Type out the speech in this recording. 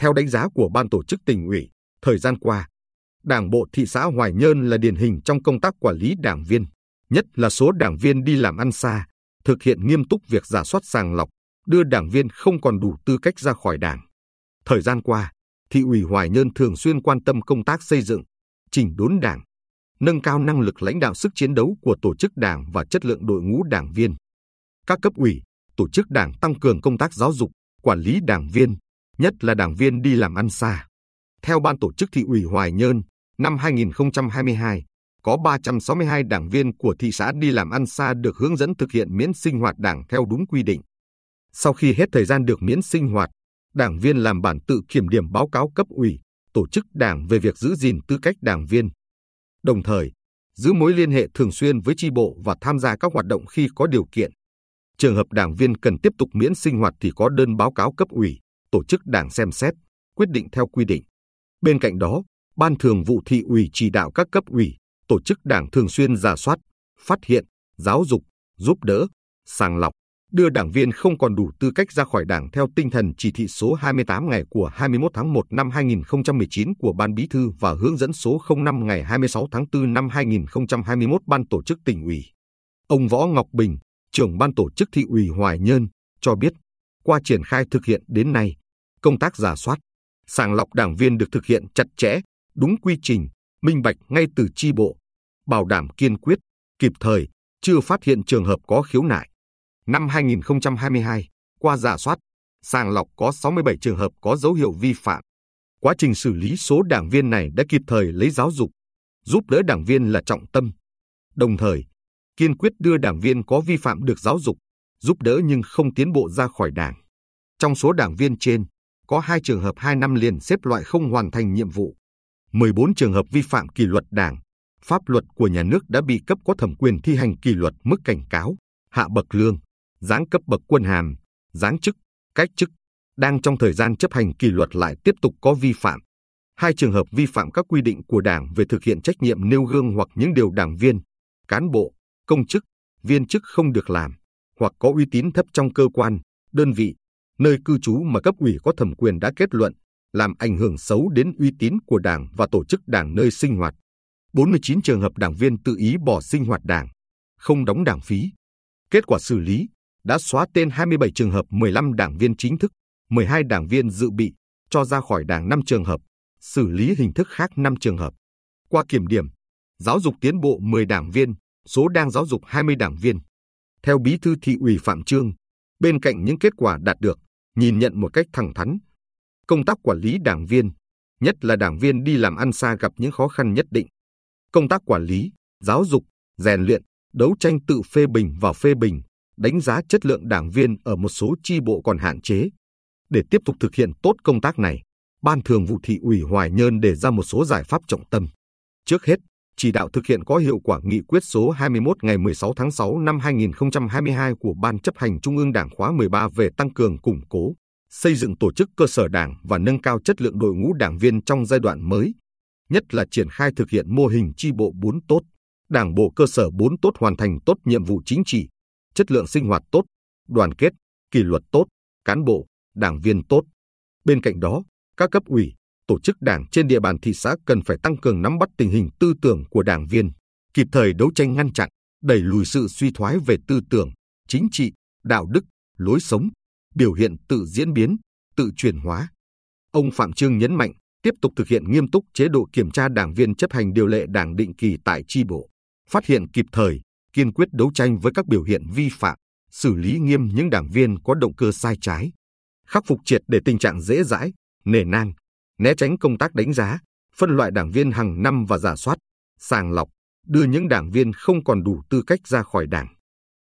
Theo đánh giá của ban tổ chức tỉnh ủy, thời gian qua, Đảng bộ thị xã Hoài Nhơn là điển hình trong công tác quản lý đảng viên, nhất là số đảng viên đi làm ăn xa, thực hiện nghiêm túc việc giả soát sàng lọc, đưa đảng viên không còn đủ tư cách ra khỏi đảng. Thời gian qua, thị ủy Hoài Nhơn thường xuyên quan tâm công tác xây dựng, chỉnh đốn đảng, nâng cao năng lực lãnh đạo sức chiến đấu của tổ chức đảng và chất lượng đội ngũ đảng viên. Các cấp ủy, tổ chức đảng tăng cường công tác giáo dục, quản lý đảng viên, nhất là đảng viên đi làm ăn xa. Theo ban tổ chức thị ủy Hoài Nhơn, năm 2022, có 362 đảng viên của thị xã đi làm ăn xa được hướng dẫn thực hiện miễn sinh hoạt đảng theo đúng quy định. Sau khi hết thời gian được miễn sinh hoạt, đảng viên làm bản tự kiểm điểm báo cáo cấp ủy, tổ chức đảng về việc giữ gìn tư cách đảng viên. Đồng thời, giữ mối liên hệ thường xuyên với tri bộ và tham gia các hoạt động khi có điều kiện. Trường hợp đảng viên cần tiếp tục miễn sinh hoạt thì có đơn báo cáo cấp ủy, tổ chức đảng xem xét, quyết định theo quy định. Bên cạnh đó, Ban thường vụ thị ủy chỉ đạo các cấp ủy, tổ chức đảng thường xuyên giả soát, phát hiện, giáo dục, giúp đỡ, sàng lọc, đưa đảng viên không còn đủ tư cách ra khỏi đảng theo tinh thần chỉ thị số 28 ngày của 21 tháng 1 năm 2019 của Ban Bí thư và hướng dẫn số 05 ngày 26 tháng 4 năm 2021 Ban tổ chức tỉnh ủy. Ông Võ Ngọc Bình, trưởng Ban tổ chức thị ủy Hoài Nhơn, cho biết, qua triển khai thực hiện đến nay, công tác giả soát, sàng lọc đảng viên được thực hiện chặt chẽ, đúng quy trình, minh bạch ngay từ chi bộ, bảo đảm kiên quyết, kịp thời, chưa phát hiện trường hợp có khiếu nại. Năm 2022, qua giả soát, sàng lọc có 67 trường hợp có dấu hiệu vi phạm. Quá trình xử lý số đảng viên này đã kịp thời lấy giáo dục, giúp đỡ đảng viên là trọng tâm. Đồng thời, kiên quyết đưa đảng viên có vi phạm được giáo dục, giúp đỡ nhưng không tiến bộ ra khỏi đảng. Trong số đảng viên trên, có hai trường hợp 2 năm liền xếp loại không hoàn thành nhiệm vụ. 14 trường hợp vi phạm kỷ luật đảng, pháp luật của nhà nước đã bị cấp có thẩm quyền thi hành kỷ luật mức cảnh cáo, hạ bậc lương, giáng cấp bậc quân hàm, giáng chức, cách chức, đang trong thời gian chấp hành kỷ luật lại tiếp tục có vi phạm. Hai trường hợp vi phạm các quy định của Đảng về thực hiện trách nhiệm nêu gương hoặc những điều đảng viên, cán bộ, công chức, viên chức không được làm, hoặc có uy tín thấp trong cơ quan, đơn vị, nơi cư trú mà cấp ủy có thẩm quyền đã kết luận, làm ảnh hưởng xấu đến uy tín của Đảng và tổ chức Đảng nơi sinh hoạt. 49 trường hợp đảng viên tự ý bỏ sinh hoạt Đảng, không đóng đảng phí. Kết quả xử lý đã xóa tên 27 trường hợp 15 đảng viên chính thức, 12 đảng viên dự bị, cho ra khỏi Đảng 5 trường hợp, xử lý hình thức khác 5 trường hợp. Qua kiểm điểm, giáo dục tiến bộ 10 đảng viên, số đang giáo dục 20 đảng viên. Theo Bí thư thị ủy Phạm Trương, bên cạnh những kết quả đạt được, nhìn nhận một cách thẳng thắn, công tác quản lý đảng viên, nhất là đảng viên đi làm ăn xa gặp những khó khăn nhất định. Công tác quản lý, giáo dục, rèn luyện, đấu tranh tự phê bình và phê bình, đánh giá chất lượng đảng viên ở một số chi bộ còn hạn chế. Để tiếp tục thực hiện tốt công tác này, Ban Thường vụ Thị ủy Hoài Nhơn đề ra một số giải pháp trọng tâm. Trước hết, chỉ đạo thực hiện có hiệu quả nghị quyết số 21 ngày 16 tháng 6 năm 2022 của Ban chấp hành Trung ương Đảng khóa 13 về tăng cường củng cố, xây dựng tổ chức cơ sở đảng và nâng cao chất lượng đội ngũ đảng viên trong giai đoạn mới, nhất là triển khai thực hiện mô hình chi bộ 4 tốt, đảng bộ cơ sở 4 tốt hoàn thành tốt nhiệm vụ chính trị, chất lượng sinh hoạt tốt, đoàn kết, kỷ luật tốt, cán bộ, đảng viên tốt. Bên cạnh đó, các cấp ủy, tổ chức đảng trên địa bàn thị xã cần phải tăng cường nắm bắt tình hình tư tưởng của đảng viên, kịp thời đấu tranh ngăn chặn, đẩy lùi sự suy thoái về tư tưởng, chính trị, đạo đức, lối sống, biểu hiện tự diễn biến, tự chuyển hóa. Ông Phạm Trương nhấn mạnh, tiếp tục thực hiện nghiêm túc chế độ kiểm tra đảng viên chấp hành điều lệ đảng định kỳ tại chi bộ, phát hiện kịp thời, kiên quyết đấu tranh với các biểu hiện vi phạm, xử lý nghiêm những đảng viên có động cơ sai trái, khắc phục triệt để tình trạng dễ dãi, nề nang, né tránh công tác đánh giá, phân loại đảng viên hàng năm và giả soát, sàng lọc, đưa những đảng viên không còn đủ tư cách ra khỏi đảng.